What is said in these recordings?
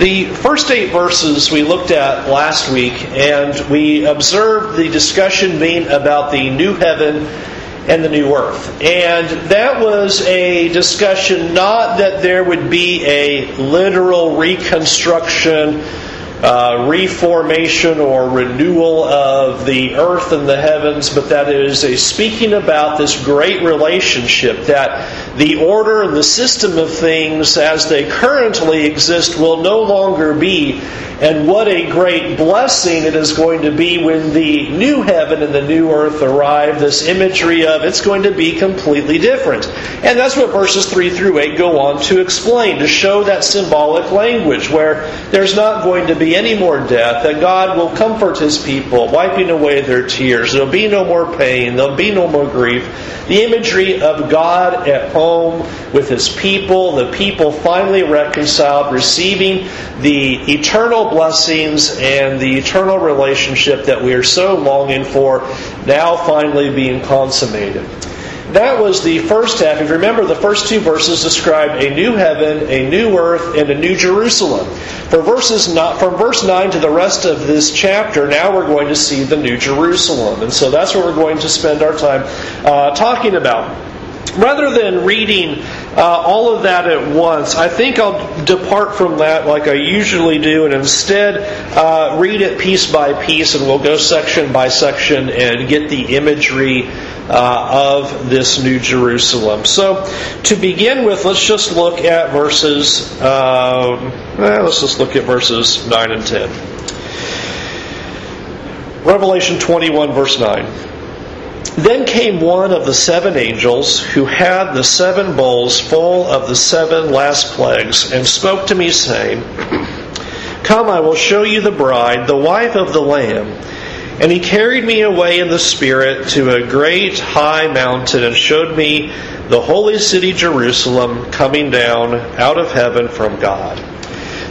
The first eight verses we looked at last week, and we observed the discussion being about the new heaven and the new earth. And that was a discussion not that there would be a literal reconstruction uh, reformation or renewal of the earth and the heavens, but that is a speaking about this great relationship that the order and the system of things as they currently exist will no longer be, and what a great blessing it is going to be when the new heaven and the new earth arrive. This imagery of it's going to be completely different. And that's what verses 3 through 8 go on to explain, to show that symbolic language where there's not going to be any more death, that God will comfort his people, wiping away their tears. There'll be no more pain, there'll be no more grief. The imagery of God at home with his people, the people finally reconciled, receiving the eternal blessings and the eternal relationship that we are so longing for, now finally being consummated. That was the first half. If you remember, the first two verses describe a new heaven, a new earth, and a new Jerusalem. For verses not, from verse 9 to the rest of this chapter, now we're going to see the new Jerusalem. And so that's what we're going to spend our time uh, talking about. Rather than reading uh, all of that at once, I think I'll depart from that like I usually do and instead uh, read it piece by piece and we'll go section by section and get the imagery uh, of this New Jerusalem. So, to begin with, let's just look at verses. Um, eh, let's just look at verses nine and ten. Revelation twenty-one, verse nine. Then came one of the seven angels who had the seven bowls full of the seven last plagues, and spoke to me, saying, Come, I will show you the bride, the wife of the Lamb. And he carried me away in the Spirit to a great high mountain and showed me the holy city Jerusalem coming down out of heaven from God.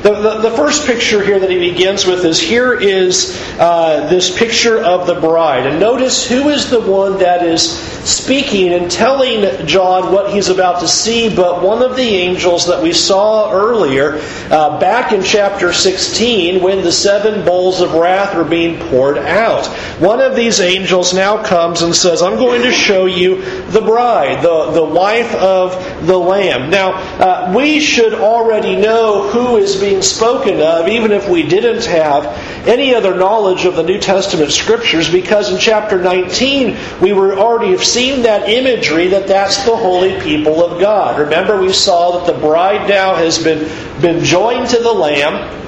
The, the, the, first picture here that he begins with is here is uh, this picture of the bride. And notice who is the one that is speaking and telling John what he's about to see, but one of the angels that we saw earlier uh, back in chapter 16 when the seven bowls of wrath were being poured out. One of these angels now comes and says, I'm going to show you the bride, the, the wife of the Lamb. Now, uh, we should already know who is being spoken of, even if we didn't have any other knowledge of the New Testament scriptures, because in chapter 19 we were already have seen that imagery that that's the holy people of God. Remember, we saw that the bride now has been, been joined to the Lamb.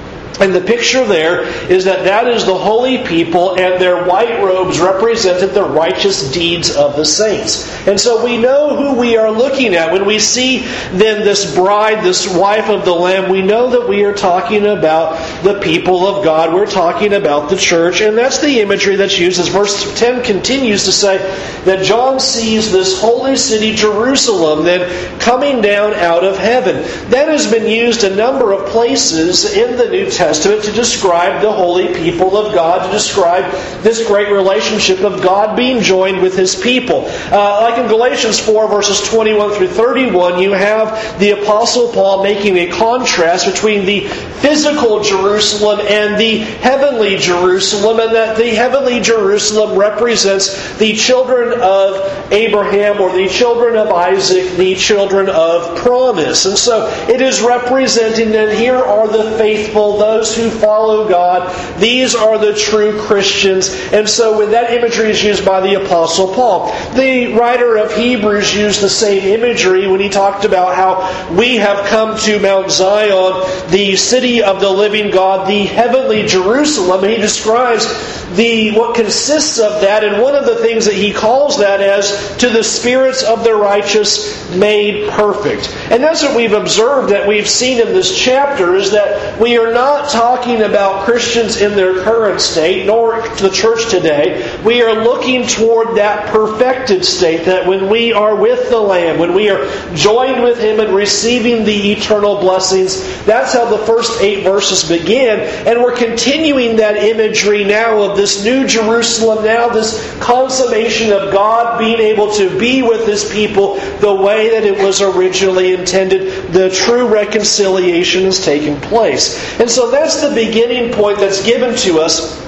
And the picture there is that that is the holy people, and their white robes represented the righteous deeds of the saints. And so we know who we are looking at. When we see then this bride, this wife of the Lamb, we know that we are talking about the people of God. We're talking about the church, and that's the imagery that's used as verse 10 continues to say that John sees this holy city, Jerusalem, then coming down out of heaven. That has been used a number of places in the New Testament Testament to describe the holy people of God, to describe this great relationship of God being joined with His people. Uh, like in Galatians 4, verses 21 through 31, you have the Apostle Paul making a contrast between the physical Jerusalem and the heavenly Jerusalem, and that the heavenly Jerusalem represents the children of Abraham or the children of Isaac, the children of promise. And so it is representing that here are the faithful, those those who follow God. These are the true Christians. And so when that imagery is used by the Apostle Paul, the writer of Hebrews used the same imagery when he talked about how we have come to Mount Zion, the city of the living God, the heavenly Jerusalem. And he describes the what consists of that, and one of the things that he calls that as to the spirits of the righteous made perfect. And that's what we've observed that we've seen in this chapter is that we are not not talking about Christians in their current state, nor the church today. We are looking toward that perfected state that when we are with the Lamb, when we are joined with Him and receiving the eternal blessings, that's how the first eight verses begin. And we're continuing that imagery now of this new Jerusalem, now this consummation of God being able to be with His people the way that it was originally intended. The true reconciliation is taking place. And so that's the beginning point that's given to us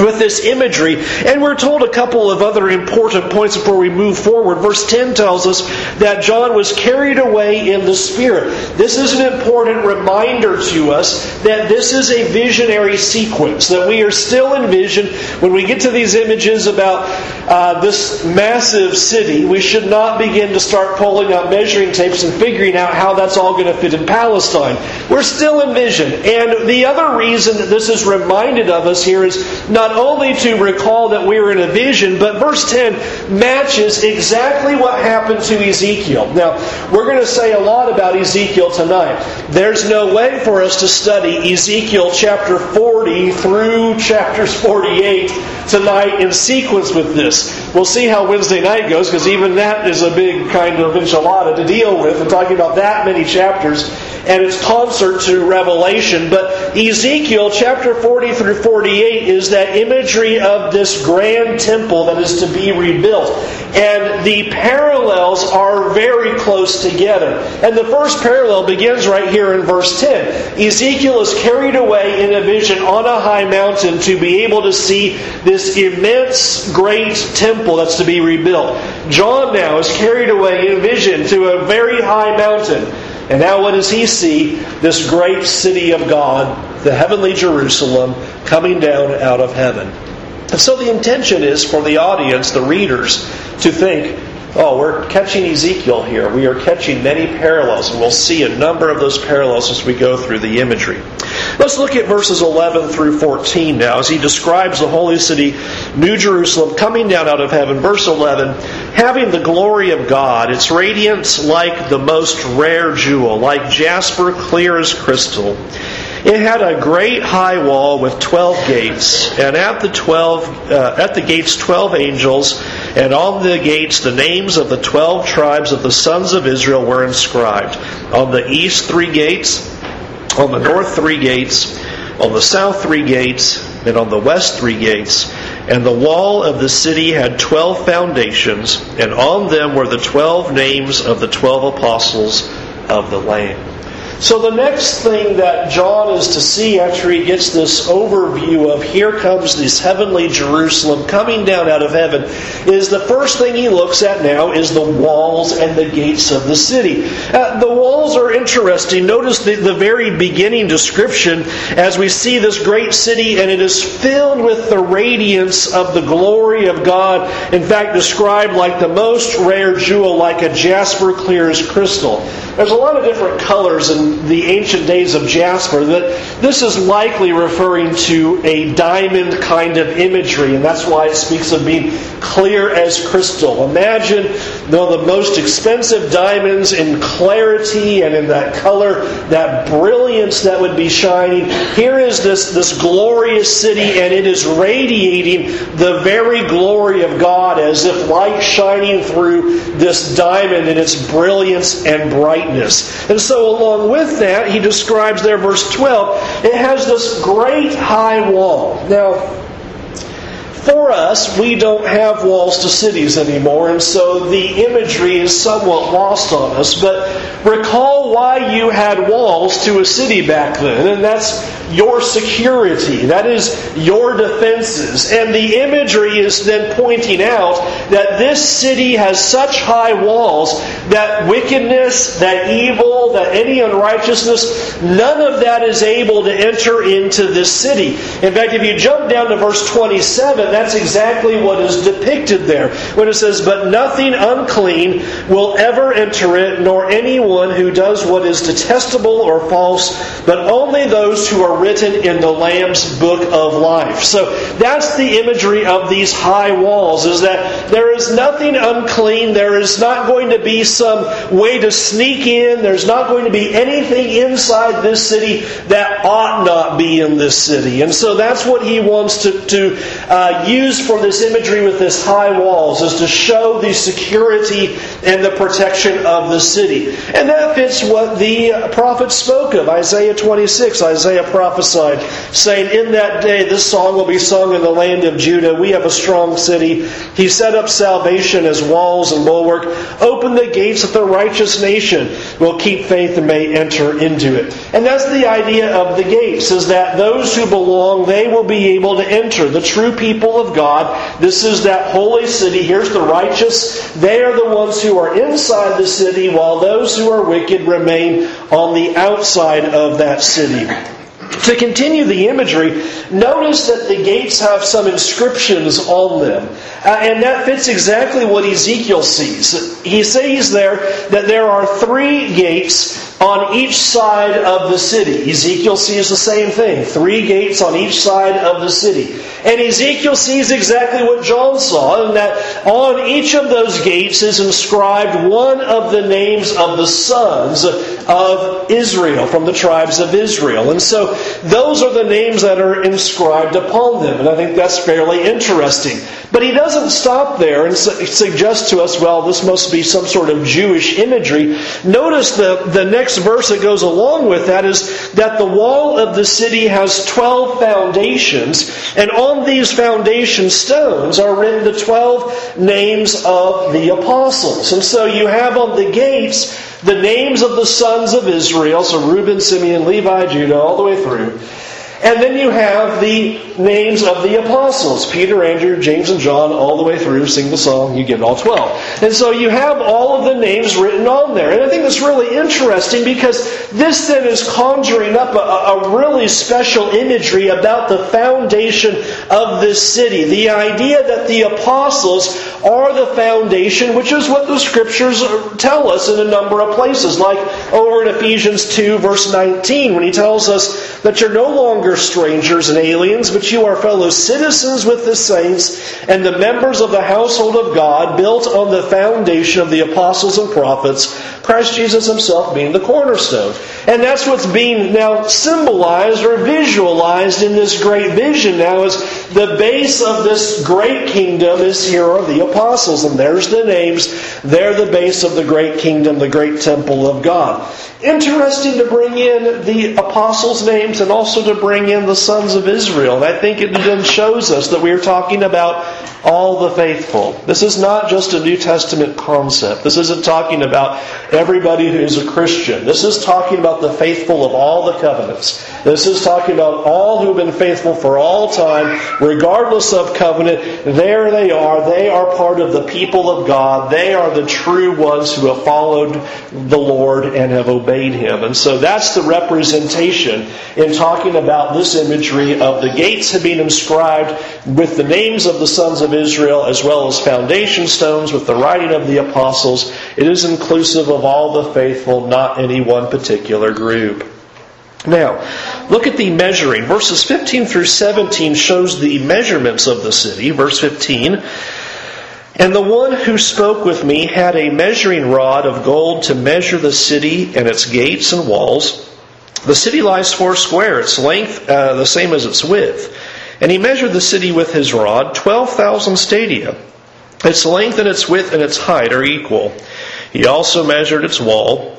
with this imagery. And we're told a couple of other important points before we move forward. Verse 10 tells us that John was carried away in the Spirit. This is an important reminder to us that this is a visionary sequence, that we are still in vision. When we get to these images about uh, this massive city, we should not begin to start pulling out measuring tapes and figuring out how that's all going to fit in Palestine. We're still in vision. And the other reason that this is reminded of us here is not not only to recall that we are in a vision, but verse 10 matches exactly what happened to Ezekiel. Now, we're going to say a lot about Ezekiel tonight. There's no way for us to study Ezekiel chapter 40 through chapters 48 tonight in sequence with this. We'll see how Wednesday night goes because even that is a big kind of enchilada to deal with and talking about that many chapters and its concert to Revelation. But Ezekiel chapter 40 through 48 is that imagery of this grand temple that is to be rebuilt. And the parallels are very close together. And the first parallel begins right here in verse 10. Ezekiel is carried away in a vision on a high mountain to be able to see this immense, great temple that's to be rebuilt. John now is carried away in a vision to a very high mountain. And now, what does he see? This great city of God, the heavenly Jerusalem, coming down out of heaven. And so the intention is for the audience, the readers, to think, oh, we're catching Ezekiel here. We are catching many parallels, and we'll see a number of those parallels as we go through the imagery. Let's look at verses 11 through 14 now as he describes the holy city, New Jerusalem, coming down out of heaven. Verse 11, having the glory of God, its radiance like the most rare jewel, like jasper, clear as crystal. It had a great high wall with twelve gates, and at the twelve uh, at the gates twelve angels, and on the gates the names of the twelve tribes of the sons of Israel were inscribed. On the east three gates, on the north three gates, on the south three gates, and on the west three gates. And the wall of the city had twelve foundations, and on them were the twelve names of the twelve apostles of the Lamb. So the next thing that John is to see after he gets this overview of here comes this heavenly Jerusalem coming down out of heaven is the first thing he looks at now is the walls and the gates of the city. Uh, the walls are interesting. Notice the, the very beginning description as we see this great city and it is filled with the radiance of the glory of God. In fact, described like the most rare jewel, like a jasper clear as crystal. There's a lot of different colors and the ancient days of jasper that this is likely referring to a diamond kind of imagery, and that's why it speaks of being clear as crystal. Imagine though the most expensive diamonds in clarity and in that color, that brilliance that would be shining. Here is this, this glorious city, and it is radiating the very glory of God as if light shining through this diamond in its brilliance and brightness. And so, along with with that, he describes there, verse 12, it has this great high wall. Now, for us, we don't have walls to cities anymore, and so the imagery is somewhat lost on us. But recall why you had walls to a city back then, and that's your security. That is your defenses. And the imagery is then pointing out that this city has such high walls that wickedness, that evil, that any unrighteousness, none of that is able to enter into this city. In fact, if you jump down to verse 27, that's exactly what is depicted there. When it says, But nothing unclean will ever enter it, nor anyone who does what is detestable or false, but only those who are written in the Lamb's book of life. So that's the imagery of these high walls, is that there is nothing unclean. There is not going to be some way to sneak in. There's not going to be anything inside this city that ought not be in this city. And so that's what he wants to, to uh, use for this imagery with this high walls, is to show the security and the protection of the city. And that fits what the prophet spoke of. Isaiah 26, Isaiah prophesied, saying, In that day this song will be sung in the land of Judah. We have a strong city. He set up salvation as walls and bulwark. Open the gates that the righteous nation will keep faith and may enter into it. And that's the idea of the gates, is that those who belong, they will be able to enter. The true people of God, this is that holy city. Here's the righteous. They are the ones who are inside the city, while those who are wicked remain on the outside of that city. To continue the imagery, notice that the gates have some inscriptions on them. Uh, and that fits exactly what Ezekiel sees. He sees there that there are three gates on each side of the city. Ezekiel sees the same thing. Three gates on each side of the city. And Ezekiel sees exactly what John saw, and that on each of those gates is inscribed one of the names of the sons of Israel, from the tribes of Israel. And so those are the names that are inscribed upon them. And I think that's fairly interesting. But he doesn't stop there and su- suggest to us, well, this must be some sort of Jewish imagery. Notice the, the next verse that goes along with that is that the wall of the city has 12 foundations, and on these foundation stones are written the 12 names of the apostles. And so you have on the gates the names of the sons of Israel, so Reuben, Simeon, Levi, Judah, all the way through. And then you have the names of the apostles Peter, Andrew, James, and John, all the way through. Sing the song, you get all 12. And so you have all of the names written on there. And I think that's really interesting because this then is conjuring up a, a really special imagery about the foundation of this city. The idea that the apostles are the foundation, which is what the scriptures tell us in a number of places, like over in Ephesians 2, verse 19, when he tells us that you're no longer longer strangers and aliens, but you are fellow citizens with the saints and the members of the household of God, built on the foundation of the apostles and prophets, Christ Jesus himself being the cornerstone. And that's what's being now symbolized or visualized in this great vision now is the base of this great kingdom is here are the apostles, and there's the names. They're the base of the great kingdom, the great temple of God. Interesting to bring in the apostles' names and also to bring in the sons of Israel. And I think it then shows us that we are talking about all the faithful. This is not just a New Testament concept. This isn't talking about everybody who is a Christian. This is talking about the faithful of all the covenants. This is talking about all who've been faithful for all time, regardless of covenant. There they are. They are part of the people of God. They are the true ones who have followed the Lord and have obeyed Him. And so that's the representation in talking about this imagery of the gates have been inscribed with the names of the sons of Israel as well as foundation stones with the writing of the apostles. It is inclusive of all the faithful, not any one particular group. Now, look at the measuring. Verses 15 through 17 shows the measurements of the city. Verse 15. And the one who spoke with me had a measuring rod of gold to measure the city and its gates and walls. The city lies four square, its length uh, the same as its width. And he measured the city with his rod, 12,000 stadia. Its length and its width and its height are equal. He also measured its wall,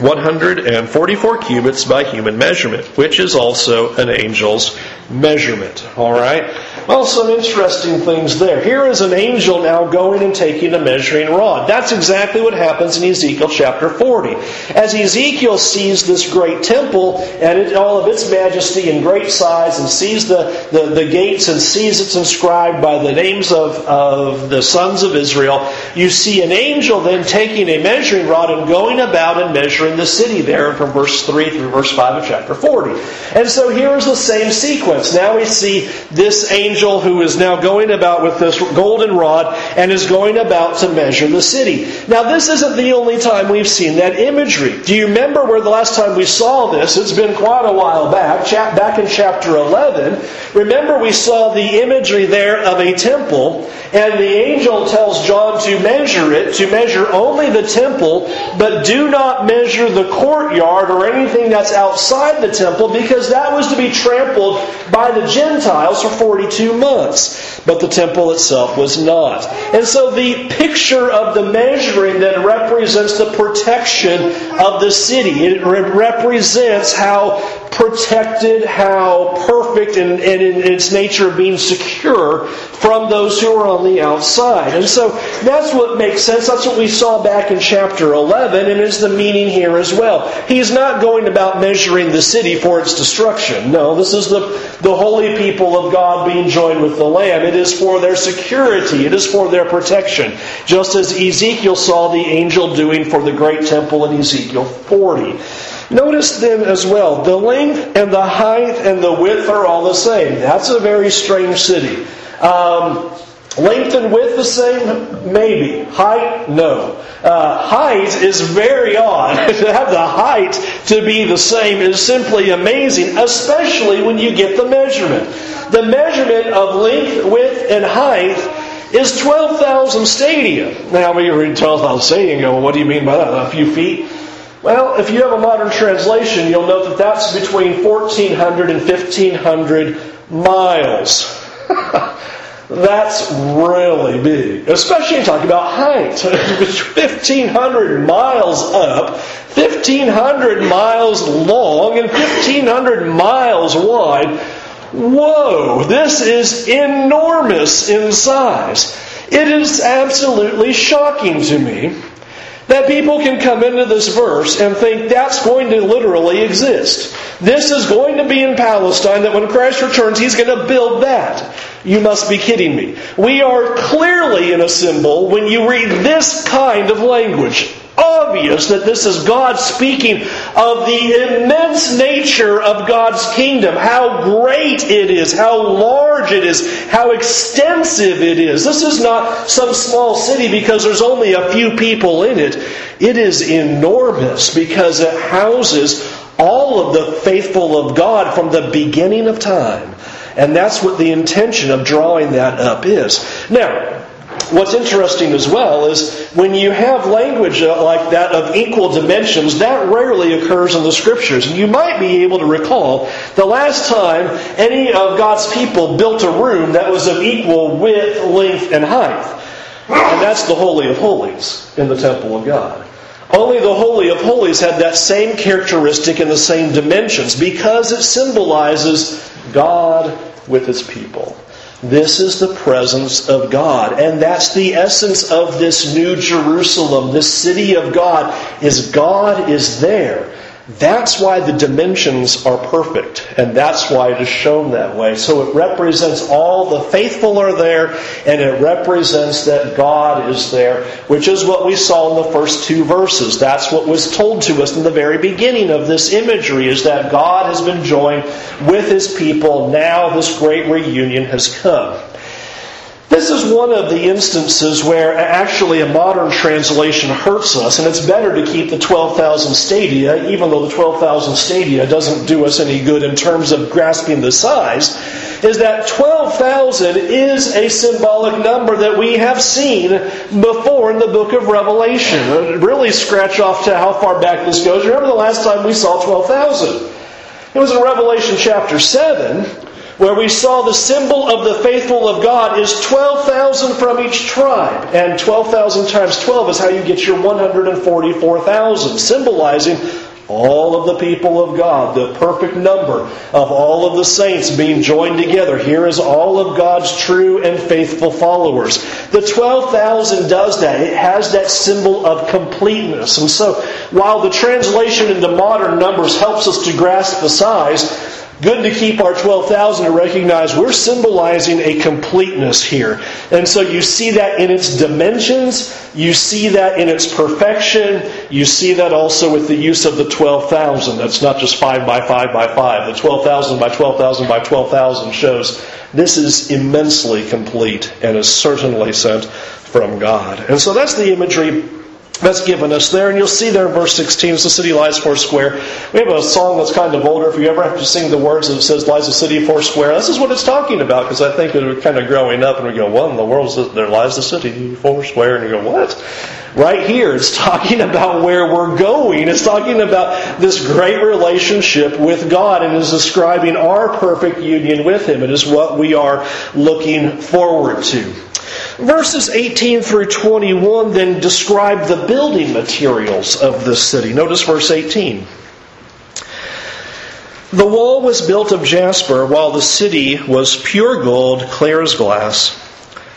144 cubits by human measurement, which is also an angel's measurement. All right? Well, some interesting things there. Here is an angel now going and taking a measuring rod. That's exactly what happens in Ezekiel chapter 40. As Ezekiel sees this great temple and it, all of its majesty and great size and sees the, the, the gates and sees it's inscribed by the names of, of the sons of Israel, you see an angel then taking a measuring rod and going about and measuring the city there from verse 3 through verse 5 of chapter 40. And so here is the same sequence. Now we see this angel who is now going about with this golden rod and is going about to measure the city. Now, this isn't the only time we've seen that imagery. Do you remember where the last time we saw this? It's been quite a while back, back in chapter 11. Remember, we saw the imagery there of a temple, and the angel tells John to measure it, to measure only the temple, but do not measure measure the courtyard or anything that's outside the temple because that was to be trampled by the Gentiles for 42 months. But the temple itself was not. And so the picture of the measuring then represents the protection of the city. It represents how protected, how perfect, and, and in its nature of being secure from those who are on the outside. And so that's what makes sense. That's what we saw back in chapter 11, and is the meaning here as well. He's not going about measuring the city for its destruction. No, this is the, the holy people of God being joined with the Lamb. It is for their security, it is for their protection. Just as Ezekiel saw the angel doing for the great temple in Ezekiel 40. Notice then as well, the length and the height and the width are all the same. That's a very strange city. Um, length and width the same? Maybe. Height? No. Uh, height is very odd. to have the height to be the same is simply amazing, especially when you get the measurement. The measurement of length, width, and height is 12,000 stadia. Now, you read 12,000 stadia and go, well, what do you mean by that? A few feet? Well, if you have a modern translation, you'll note that that's between 1,400 and 1,500 miles. that's really big, especially in talking about height. 1,500 miles up, 1,500 miles long, and 1,500 miles wide. Whoa, this is enormous in size. It is absolutely shocking to me that people can come into this verse and think that's going to literally exist. This is going to be in Palestine, that when Christ returns, he's going to build that. You must be kidding me. We are clearly in a symbol when you read this kind of language obvious that this is God speaking of the immense nature of God's kingdom, how great it is, how large it is, how extensive it is. This is not some small city because there's only a few people in it. It is enormous because it houses all of the faithful of God from the beginning of time. And that's what the intention of drawing that up is. Now, What's interesting as well is when you have language uh, like that of equal dimensions, that rarely occurs in the scriptures. And you might be able to recall the last time any of God's people built a room that was of equal width, length, and height. And that's the Holy of Holies in the temple of God. Only the Holy of Holies had that same characteristic and the same dimensions because it symbolizes God with His people. This is the presence of God. And that's the essence of this new Jerusalem, this city of God, is God is there. That's why the dimensions are perfect, and that's why it is shown that way. So it represents all the faithful are there, and it represents that God is there, which is what we saw in the first two verses. That's what was told to us in the very beginning of this imagery, is that God has been joined with His people. Now this great reunion has come. This is one of the instances where actually a modern translation hurts us, and it's better to keep the 12,000 stadia, even though the 12,000 stadia doesn't do us any good in terms of grasping the size, is that 12,000 is a symbolic number that we have seen before in the book of Revelation. Uh, really scratch off to how far back this goes. Remember the last time we saw 12,000? It was in Revelation chapter 7 where we saw the symbol of the faithful of God is 12,000 from each tribe. And 12,000 times 12 is how you get your 144,000, symbolizing all of the people of God, the perfect number of all of the saints being joined together. Here is all of God's true and faithful followers. The 12,000 does that. It has that symbol of completeness. And so, while the translation into modern numbers helps us to grasp the size, good to keep our 12,000 to recognize we're symbolizing a completeness here. And so you see that in its dimensions, you see that in its perfection, you see that also with the use of the 12,000. That's not just 5 by 5 by 5. The 12,000 by 12,000 by 12,000 shows this is immensely complete and is certainly sent from God. And so that's the imagery that's given us there. And you'll see there in verse 16, as the city lies four square. We have a song that's kind of older. If you ever have to sing the words that says, lies the city four square, this is what it's talking about, because I think we're kind of growing up and we go, what in the world? There lies the city four square. And you go, what? Right here, it's talking about where we're going. It's talking about this great relationship with God and is describing our perfect union with Him. It is what we are looking forward to. Verses 18 through 21 then describe the building materials of the city. Notice verse 18. The wall was built of jasper, while the city was pure gold, clear as glass.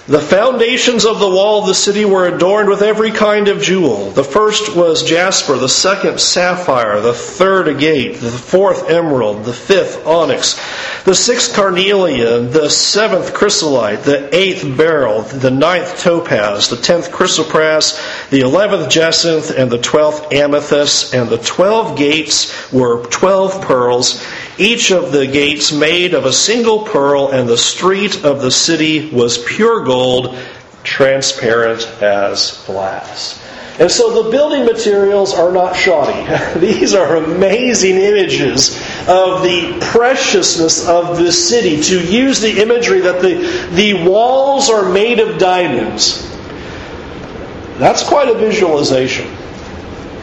The foundations of the wall of the city were adorned with every kind of jewel. The first was jasper, the second sapphire, the third agate, the fourth emerald, the fifth onyx, the sixth carnelian, the seventh chrysolite, the eighth beryl, the ninth topaz, the tenth chrysoprase, the eleventh jacinth, and the twelfth amethyst. And the twelve gates were twelve pearls each of the gates made of a single pearl, and the street of the city was pure gold, transparent as glass. And so the building materials are not shoddy. These are amazing images of the preciousness of this city. To use the imagery that the, the walls are made of diamonds, that's quite a visualization.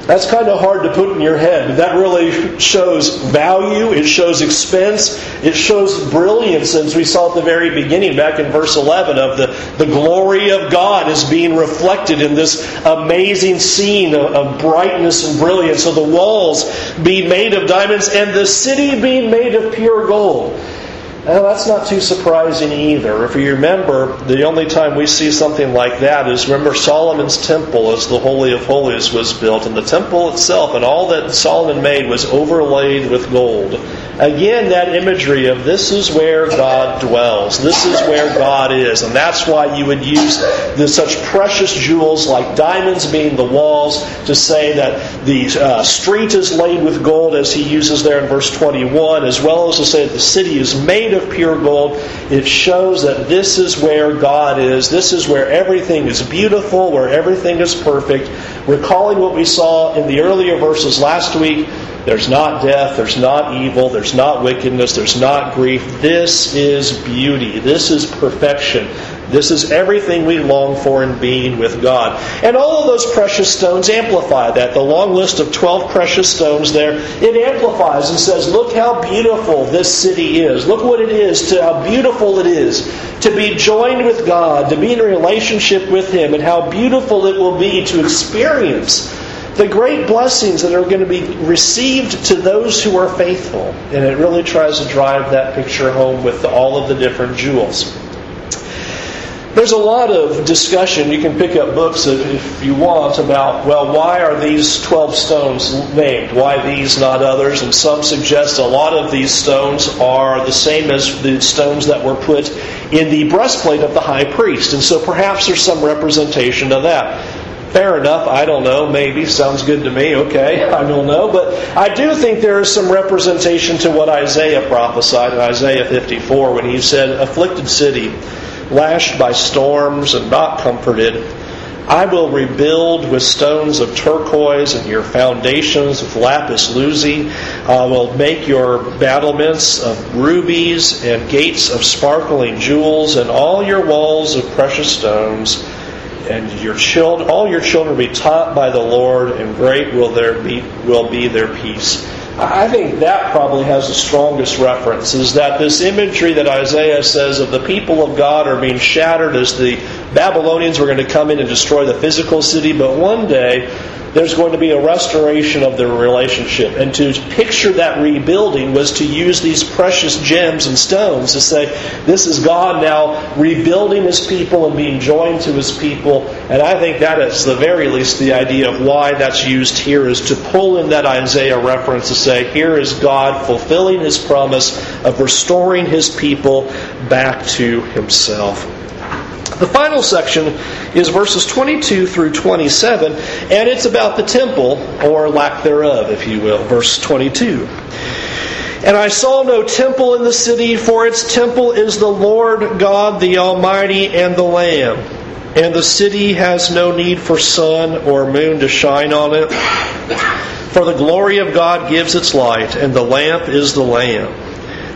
That's kind of hard to put in your head, but that really shows value, it shows expense, it shows brilliance, as we saw at the very beginning, back in verse 11, of the, the glory of God is being reflected in this amazing scene of, of brightness and brilliance. So the walls being made of diamonds and the city being made of pure gold. Well, that's not too surprising either. If you remember, the only time we see something like that is remember Solomon's temple as the Holy of Holies was built, and the temple itself and all that Solomon made was overlaid with gold. Again, that imagery of this is where God dwells, this is where God is, and that's why you would use the, such precious jewels like diamonds being the walls to say that the uh, street is laid with gold, as he uses there in verse 21, as well as to say that the city is made of pure gold. It shows that this is where God is. This is where everything is beautiful, where everything is perfect. Recalling what we saw in the earlier verses last week, there's not death, there's not evil, there's not wickedness, there's not grief. This is beauty. This is perfection. This is everything we long for in being with God. And all of those precious stones amplify that. The long list of 12 precious stones there, it amplifies and says, Look how beautiful this city is. Look what it is, to how beautiful it is to be joined with God, to be in a relationship with Him, and how beautiful it will be to experience the great blessings that are going to be received to those who are faithful. And it really tries to drive that picture home with all of the different jewels. There's a lot of discussion. You can pick up books if you want about, well, why are these 12 stones named? Why these, not others? And some suggest a lot of these stones are the same as the stones that were put in the breastplate of the high priest. And so perhaps there's some representation of that. Fair enough. I don't know. Maybe. Sounds good to me. Okay. I don't know. But I do think there is some representation to what Isaiah prophesied in Isaiah 54 when he said, Afflicted city lashed by storms and not comforted. I will rebuild with stones of turquoise and your foundations with lapis lazuli. I will make your battlements of rubies and gates of sparkling jewels and all your walls of precious stones. And your children, all your children will be taught by the Lord, and great will there be will be their peace. I think that probably has the strongest reference is that this imagery that Isaiah says of the people of God are being shattered as the Babylonians were going to come in and destroy the physical city, but one day there's going to be a restoration of their relationship. And to picture that rebuilding was to use these precious gems and stones to say, this is God now rebuilding his people and being joined to his people. And I think that is the very least the idea of why that's used here is to pull in that Isaiah reference to say, here is God fulfilling his promise of restoring his people back to himself. The final section is verses 22 through 27, and it's about the temple, or lack thereof, if you will. Verse 22. And I saw no temple in the city, for its temple is the Lord God, the Almighty, and the Lamb. And the city has no need for sun or moon to shine on it. For the glory of God gives its light, and the lamp is the Lamb.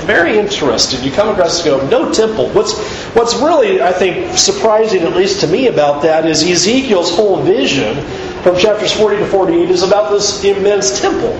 very interesting. You come across and go, no temple. What's what's really, I think, surprising, at least to me, about that is Ezekiel's whole vision from chapters 40 to 48 is about this immense temple.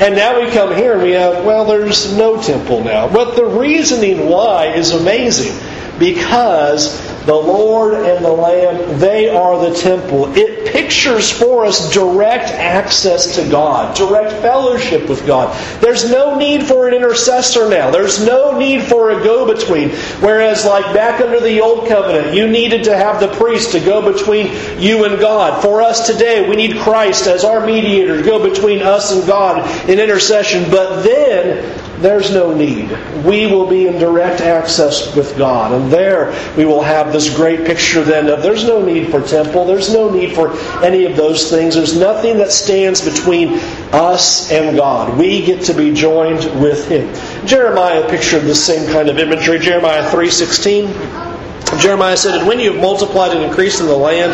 And now we come here and we have, well, there's no temple now. But the reasoning why is amazing. Because the Lord and the Lamb, they are the temple. It pictures for us direct access to God, direct fellowship with God. There's no need for an intercessor now. There's no need for a go between. Whereas, like back under the Old Covenant, you needed to have the priest to go between you and God. For us today, we need Christ as our mediator to go between us and God in intercession. But then, there's no need. We will be in direct access with God. And there we will have this great picture then of there's no need for temple, there's no need for any of those things. There's nothing that stands between us and God. We get to be joined with Him. Jeremiah pictured the same kind of imagery. Jeremiah 3.16. Jeremiah said, And when you have multiplied and increased in the land,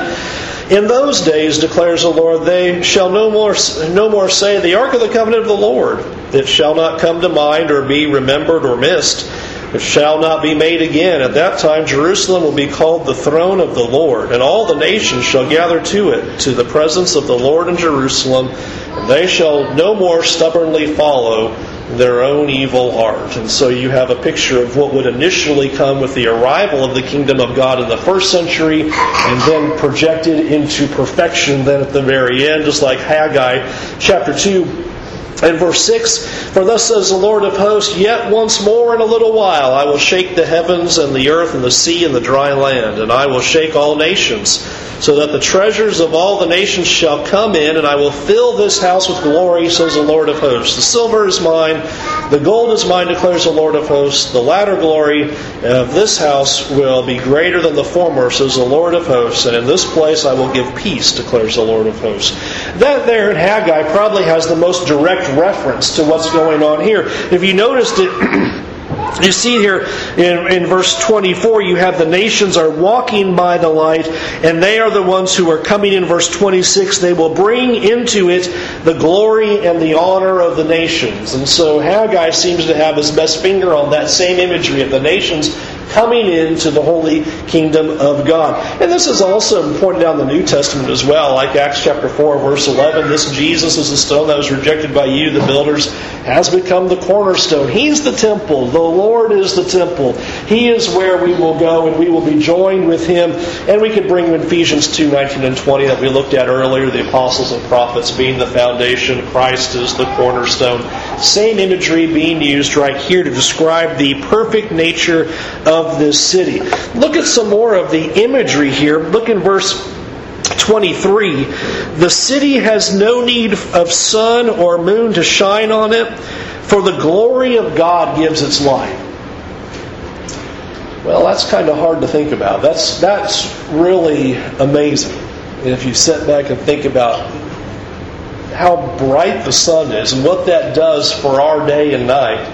in those days, declares the Lord, they shall no more, no more say, The ark of the covenant of the Lord. It shall not come to mind or be remembered or missed. It shall not be made again. At that time, Jerusalem will be called the throne of the Lord, and all the nations shall gather to it, to the presence of the Lord in Jerusalem, and they shall no more stubbornly follow their own evil heart. And so you have a picture of what would initially come with the arrival of the kingdom of God in the first century and then projected into perfection then at the very end, just like Haggai chapter 2 and verse 6 For thus says the Lord of hosts, Yet once more in a little while I will shake the heavens and the earth and the sea and the dry land, and I will shake all nations so that the treasures of all the nations shall come in, and I will fill this house with glory, says the Lord of hosts. The silver is mine, the gold is mine, declares the Lord of hosts. The latter glory of this house will be greater than the former, says the Lord of hosts, and in this place I will give peace, declares the Lord of hosts. That there in Haggai probably has the most direct reference to what's going on here. If you noticed it, You see here in, in verse 24, you have the nations are walking by the light, and they are the ones who are coming in verse 26. They will bring into it the glory and the honor of the nations. And so Haggai seems to have his best finger on that same imagery of the nations coming into the holy kingdom of God. And this is also pointed out in the New Testament as well, like Acts chapter 4, verse 11. This Jesus is the stone that was rejected by you, the builders, has become the cornerstone. He's the temple. The Lord is the temple. He is where we will go and we will be joined with Him. And we could bring Ephesians 2, 19 and 20 that we looked at earlier, the apostles and prophets being the foundation, Christ is the cornerstone. Same imagery being used right here to describe the perfect nature of this city. Look at some more of the imagery here. Look in verse 23. The city has no need of sun or moon to shine on it, for the glory of God gives its light. Well, that's kind of hard to think about. That's, that's really amazing. if you sit back and think about how bright the sun is and what that does for our day and night,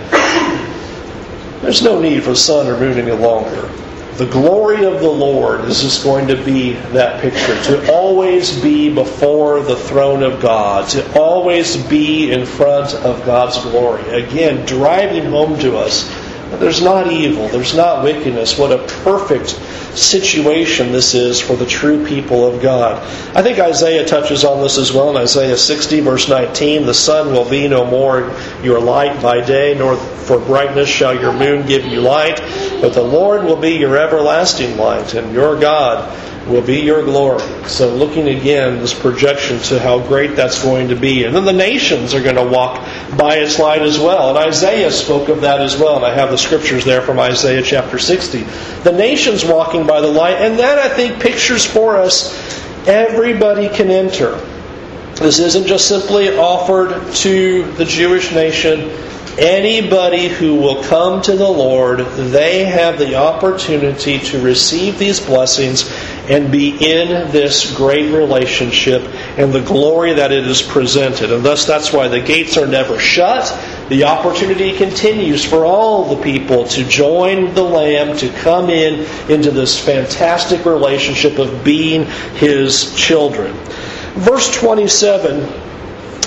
there's no need for sun or moon any longer. The glory of the Lord is just going to be that picture. To always be before the throne of God, to always be in front of God's glory. Again, driving home to us there's not evil, there's not wickedness. What a perfect situation this is for the true people of God. I think Isaiah touches on this as well in Isaiah 60, verse 19. The sun will be no more your light by day, nor for brightness shall your moon give you light, but the Lord will be your everlasting light, and your God will be your glory. So, looking again, this projection to how great that's going to be. And then the nations are going to walk by its light as well. And Isaiah spoke of that as well. And I have the scriptures there from Isaiah chapter 60. The nations walking by the light. And that, I think, pictures for us everybody can enter. This isn't just simply offered to the Jewish nation Anybody who will come to the Lord, they have the opportunity to receive these blessings and be in this great relationship and the glory that it is presented. And thus, that's why the gates are never shut. The opportunity continues for all the people to join the Lamb, to come in into this fantastic relationship of being His children. Verse 27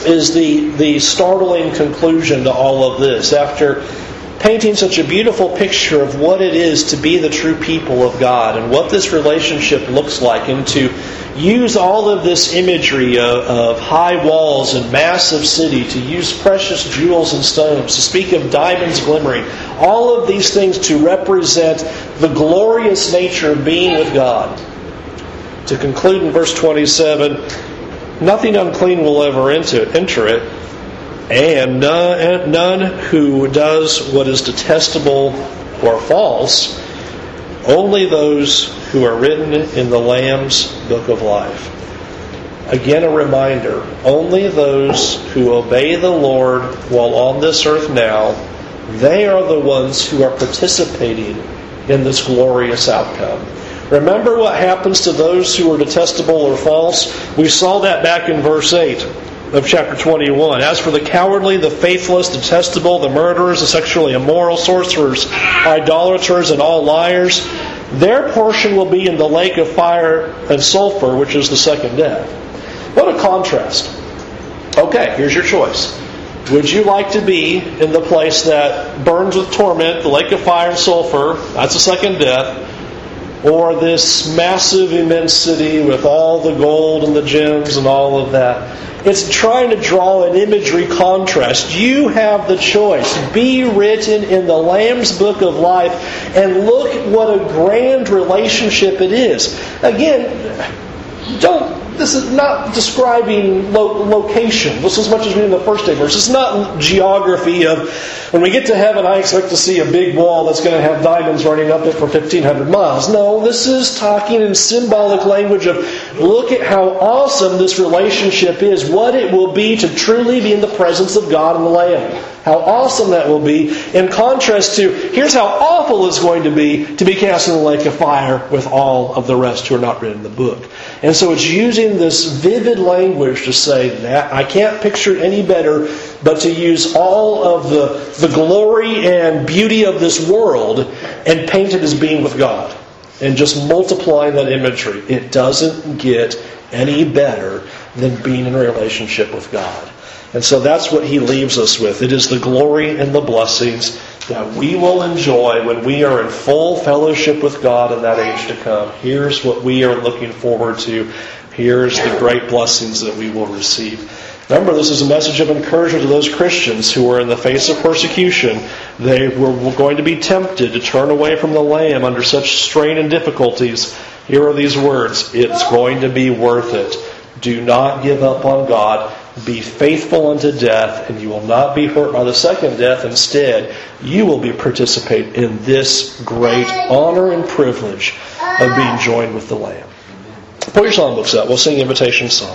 is the, the startling conclusion to all of this. After painting such a beautiful picture of what it is to be the true people of God and what this relationship looks like, and to use all of this imagery of, of, high walls and massive city, to use precious jewels and stones, to speak of diamonds glimmering, all of these things to represent the glorious nature of being with God. To conclude in verse 27, nothing unclean will ever enter it and none, who does what is detestable or false, only those who are written in the Lamb's book of life. Again, a reminder only those who obey the Lord while on this earth now, they are the ones who are participating in this glorious outcome. Remember what happens to those who are detestable or false? We saw that back in verse 8 of chapter 21. As for the cowardly, the faithless, detestable, the murderers, the sexually immoral, sorcerers, idolaters, and all liars, their portion will be in the lake of fire and sulfur, which is the second death. What a contrast. Okay, here's your choice. Would you like to be in the place that burns with torment, the lake of fire and sulfur? That's the second death or this massive, immense city with all the gold and the gems and all of that. It's trying to draw an imagery contrast. You have the choice. Be written in the Lamb's Book of Life and look what a grand relationship it is. Again, don't this is not describing lo- location. This is as much as we in the first day verse. It's not geography of when we get to heaven, I expect to see a big wall that's going to have diamonds running up it for 1,500 miles. No, this is talking in symbolic language of look at how awesome this relationship is, what it will be to truly be in the presence of God in the Lamb. How awesome that will be, in contrast to here's how awful it's going to be to be cast in the lake of fire with all of the rest who are not written in the book. And so it's using this vivid language to say that I can't picture it any better, but to use all of the, the glory and beauty of this world and paint it as being with God. And just multiplying that imagery. It doesn't get any better than being in a relationship with God. And so that's what he leaves us with. It is the glory and the blessings that we will enjoy when we are in full fellowship with God in that age to come. Here's what we are looking forward to. Here's the great blessings that we will receive. Remember, this is a message of encouragement to those Christians who are in the face of persecution. They were going to be tempted to turn away from the Lamb under such strain and difficulties. Here are these words It's going to be worth it. Do not give up on God. Be faithful unto death, and you will not be hurt by the second death. Instead, you will be participate in this great honor and privilege of being joined with the Lamb. Pull your songbooks up. We'll sing invitation song.